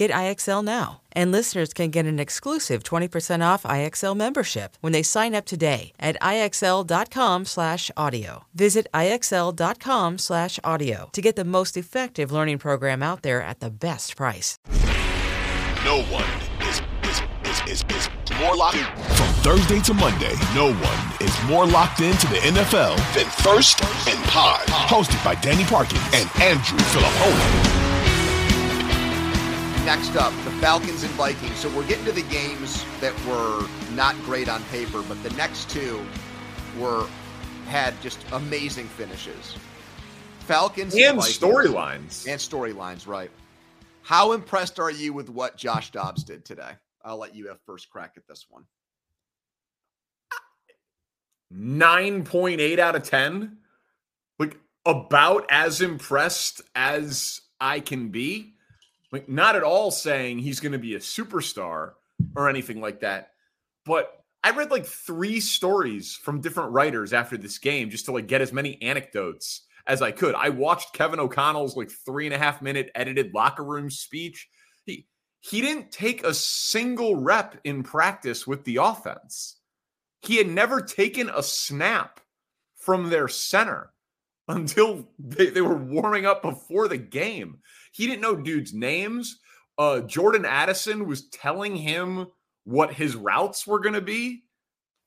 Get IXL now. And listeners can get an exclusive 20% off IXL membership when they sign up today at IXL.com/audio. Visit IXL.com/audio to get the most effective learning program out there at the best price. No one is is is is, is more locked in. From Thursday to Monday, no one is more locked into the NFL than First and Pod. Hosted by Danny Parkins and Andrew Fillipponi. Next up, the Falcons and Vikings. So we're getting to the games that were not great on paper, but the next two were had just amazing finishes. Falcons and Vikings. storylines. and storylines, right? How impressed are you with what Josh Dobbs did today? I'll let you have first crack at this one. 9.8 out of 10. Like about as impressed as I can be. Like not at all saying he's going to be a superstar or anything like that. But I read like three stories from different writers after this game just to like get as many anecdotes as I could. I watched Kevin O'Connell's like three and a half minute edited locker room speech. He he didn't take a single rep in practice with the offense. He had never taken a snap from their center until they, they were warming up before the game. He didn't know dudes' names. Uh, Jordan Addison was telling him what his routes were going to be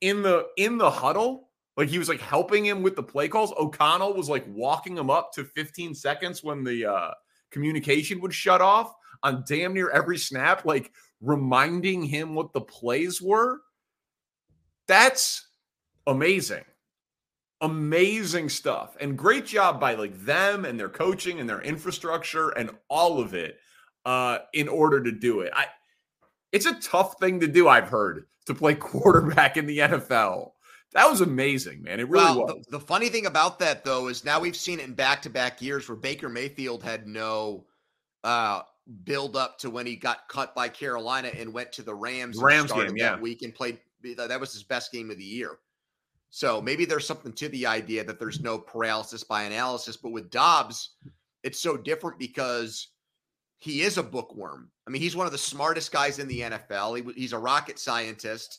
in the in the huddle. Like he was like helping him with the play calls. O'Connell was like walking him up to 15 seconds when the uh, communication would shut off on damn near every snap, like reminding him what the plays were. That's amazing. Amazing stuff. And great job by like them and their coaching and their infrastructure and all of it uh in order to do it. I it's a tough thing to do, I've heard, to play quarterback in the NFL. That was amazing, man. It really well, was. The, the funny thing about that, though, is now we've seen it in back to back years where Baker Mayfield had no uh, build up to when he got cut by Carolina and went to the Rams. Rams game, that yeah. week and played. That was his best game of the year. So maybe there's something to the idea that there's no paralysis by analysis. But with Dobbs, it's so different because he is a bookworm. I mean, he's one of the smartest guys in the NFL. He, he's a rocket scientist.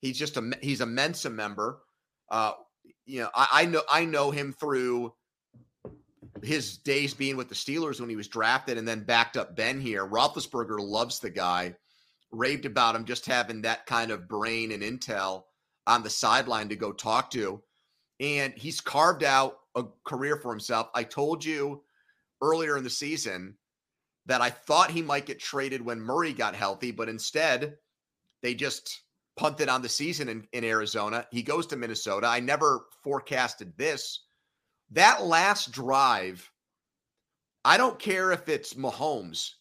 He's just a he's a Mensa member. Uh, you know, I, I know I know him through his days being with the Steelers when he was drafted, and then backed up Ben here. Roethlisberger loves the guy, raved about him just having that kind of brain and intel on the sideline to go talk to, and he's carved out a career for himself. I told you earlier in the season that I thought he might get traded when Murray got healthy, but instead they just punted on the season in, in Arizona. He goes to Minnesota. I never forecasted this. That last drive, I don't care if it's Mahomes.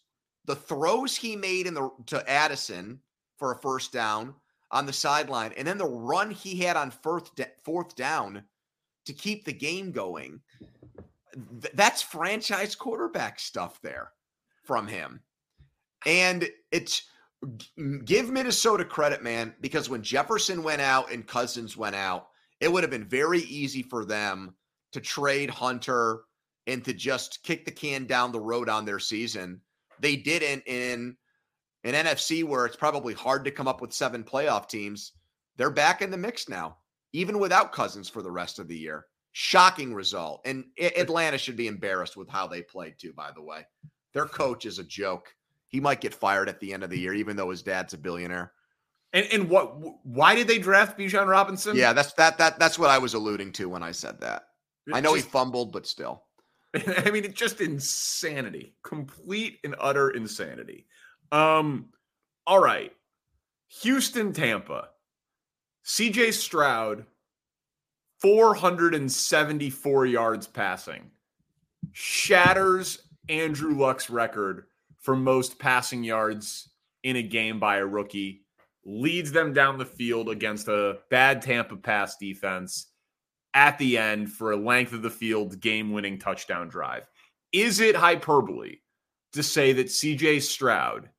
The throws he made in the to Addison for a first down on the sideline, and then the run he had on fourth da- fourth down to keep the game going. Th- that's franchise quarterback stuff there from him. And it's give Minnesota credit, man, because when Jefferson went out and Cousins went out, it would have been very easy for them to trade Hunter and to just kick the can down the road on their season. They didn't in an NFC where it's probably hard to come up with seven playoff teams. They're back in the mix now, even without Cousins for the rest of the year. Shocking result. And Atlanta should be embarrassed with how they played, too, by the way. Their coach is a joke. He might get fired at the end of the year, even though his dad's a billionaire. And and what why did they draft Bijan Robinson? Yeah, that's that that that's what I was alluding to when I said that. I know he fumbled, but still. I mean, it's just insanity, complete and utter insanity. Um, all right, Houston, Tampa, CJ Stroud, 474 yards passing, shatters Andrew Luck's record for most passing yards in a game by a rookie, leads them down the field against a bad Tampa pass defense at the end for a length of the field game winning touchdown drive. Is it hyperbole to say that CJ Stroud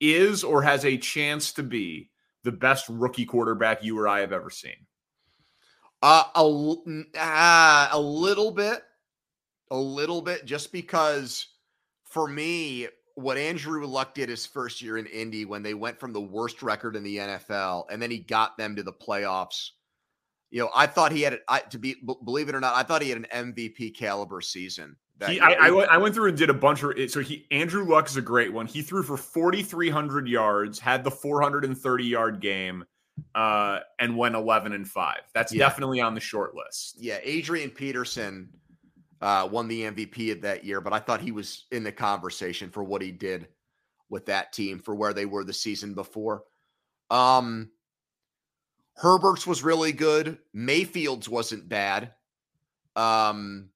is or has a chance to be the best rookie quarterback you or I have ever seen? Uh, a, uh, a little bit, a little bit, just because for me, what Andrew Luck did his first year in Indy when they went from the worst record in the NFL and then he got them to the playoffs. You know, I thought he had I, to be believe it or not, I thought he had an MVP caliber season. He, I, I, I, went through and did a bunch of so he Andrew Luck is a great one. He threw for 4,300 yards, had the 430 yard game, uh, and went 11 and five. That's yeah. definitely on the short list. Yeah, Adrian Peterson uh, won the MVP of that year, but I thought he was in the conversation for what he did with that team for where they were the season before. Um, Herbert's was really good. Mayfield's wasn't bad. Um,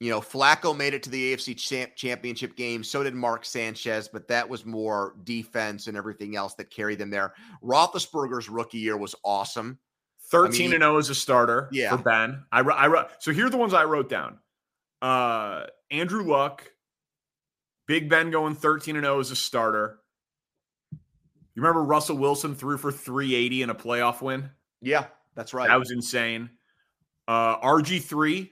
you know, Flacco made it to the AFC champ- championship game. So did Mark Sanchez, but that was more defense and everything else that carried them there. Roethlisberger's rookie year was awesome. 13 I mean, and 0 as a starter yeah. for Ben. I, I wrote, so here are the ones I wrote down. Uh, Andrew Luck, Big Ben going 13 and 0 as a starter. You remember Russell Wilson threw for 380 in a playoff win? Yeah, that's right. That was insane. Uh, RG3,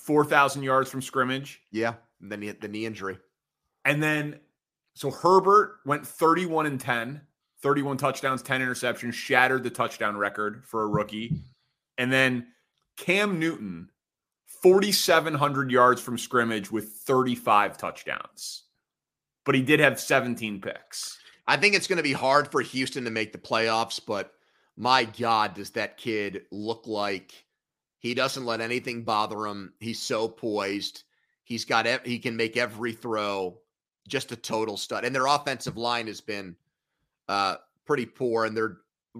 4,000 yards from scrimmage. Yeah. And then he hit the knee injury. And then, so Herbert went 31 and 10, 31 touchdowns, 10 interceptions, shattered the touchdown record for a rookie. And then Cam Newton 4,700 yards from scrimmage with 35 touchdowns. But he did have 17 picks. I think it's going to be hard for Houston to make the playoffs, but my God, does that kid look like he doesn't let anything bother him? He's so poised. He's got, he can make every throw, just a total stud. And their offensive line has been uh, pretty poor, and they're,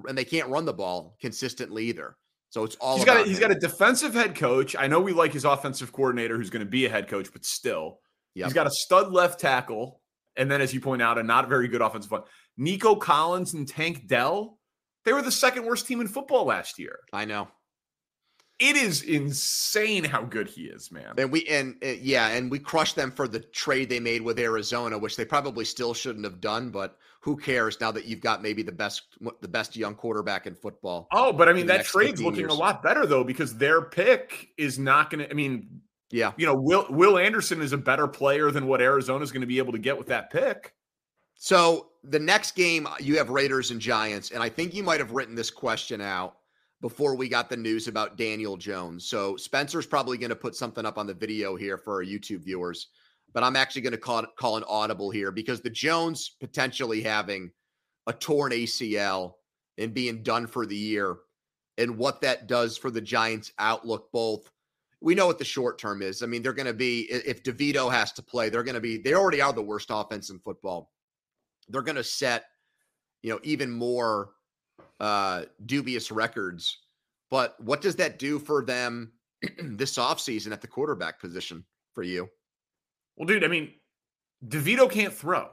and they can't run the ball consistently either. So it's all he's got. A, he's got a defensive head coach. I know we like his offensive coordinator, who's going to be a head coach, but still, yep. he's got a stud left tackle, and then as you point out, a not very good offensive one. Nico Collins and Tank Dell, they were the second worst team in football last year. I know. It is insane how good he is, man. And we and uh, yeah, and we crushed them for the trade they made with Arizona, which they probably still shouldn't have done, but who cares now that you've got maybe the best the best young quarterback in football. Oh, but I mean that trade's looking years. a lot better though because their pick is not going to I mean, yeah. You know, Will Will Anderson is a better player than what Arizona is going to be able to get with that pick. So, the next game you have Raiders and Giants and I think you might have written this question out before we got the news about Daniel Jones. So, Spencer's probably going to put something up on the video here for our YouTube viewers but I'm actually going to call call an audible here because the Jones potentially having a torn ACL and being done for the year and what that does for the Giants' outlook both. We know what the short term is. I mean, they're going to be if DeVito has to play, they're going to be they already are the worst offense in football. They're going to set, you know, even more uh dubious records. But what does that do for them this offseason at the quarterback position for you? Well, dude, I mean, DeVito can't throw.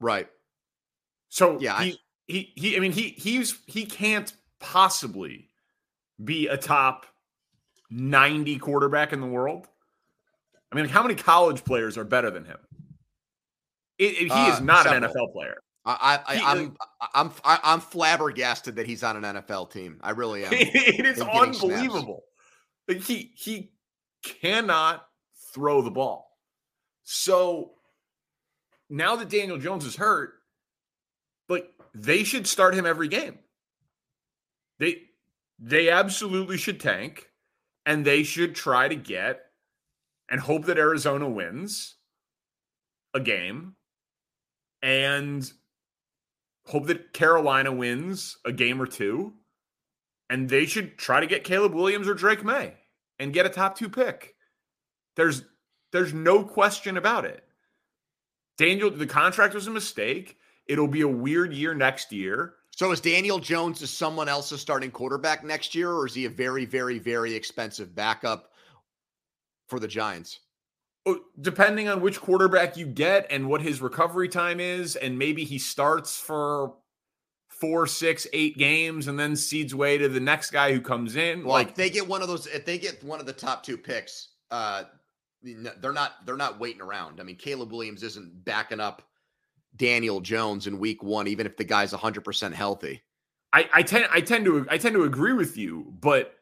Right. So yeah, he, I, he he I mean he he's he can't possibly be a top 90 quarterback in the world. I mean, how many college players are better than him? It, it, he uh, is not several. an NFL player. I, I, I'm, I'm I'm flabbergasted that he's on an NFL team. I really am. it is unbelievable. Like he he cannot throw the ball. So now that Daniel Jones is hurt, but they should start him every game. They they absolutely should tank and they should try to get and hope that Arizona wins a game and hope that Carolina wins a game or two. And they should try to get Caleb Williams or Drake Maye and get a top two pick. There's There's no question about it. Daniel, the contract was a mistake. It'll be a weird year next year. So is Daniel Jones is someone else's starting quarterback next year, or is he a very, very, very expensive backup for the Giants? Oh, depending on which quarterback you get and what his recovery time is, and maybe he starts for four, six, eight games and then cedes way to the next guy who comes in. Well, like if they get one of those, if they get one of the top two picks, uh, they're not they're not waiting around. I mean, Caleb Williams isn't backing up Daniel Jones in week one, even if the guy's 100 percent healthy. I, I tend I tend to I tend to agree with you, but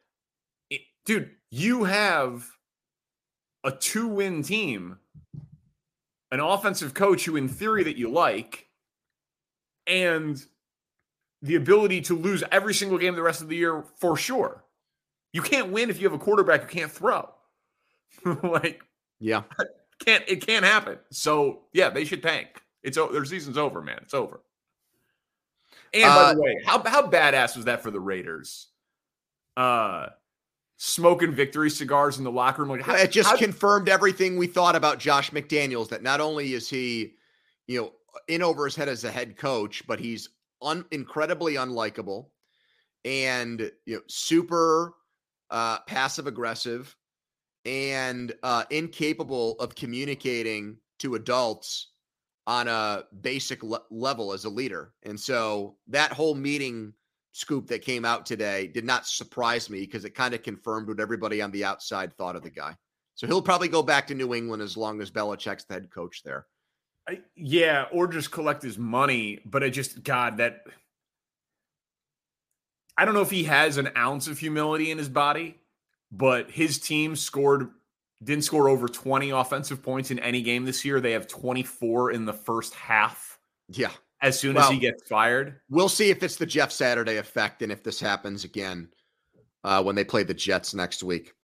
it, dude, you have a two win team, an offensive coach who, in theory, that you like, and the ability to lose every single game the rest of the year for sure. You can't win if you have a quarterback who can't throw. like, yeah, can't it can't happen. So yeah, they should tank. It's their season's over, man. It's over. And by uh, the way, how how badass was that for the Raiders? Uh, smoking victory cigars in the locker room. Like how, it just how, confirmed everything we thought about Josh McDaniels. That not only is he, you know, in over his head as a head coach, but he's un, incredibly unlikable and you know super uh, passive aggressive and uh, incapable of communicating to adults on a basic le- level as a leader. And so that whole meeting scoop that came out today did not surprise me because it kind of confirmed what everybody on the outside thought of the guy. So he'll probably go back to New England as long as Belichick's the head coach there. I, yeah, or just collect his money. But I just, God, that I don't know if he has an ounce of humility in his body, but his team scored didn't score over 20 offensive points in any game this year. They have 24 in the first half. Yeah. As soon well, as he gets fired. We'll see if it's the Jeff Saturday effect and if this happens again uh, when they play the Jets next week.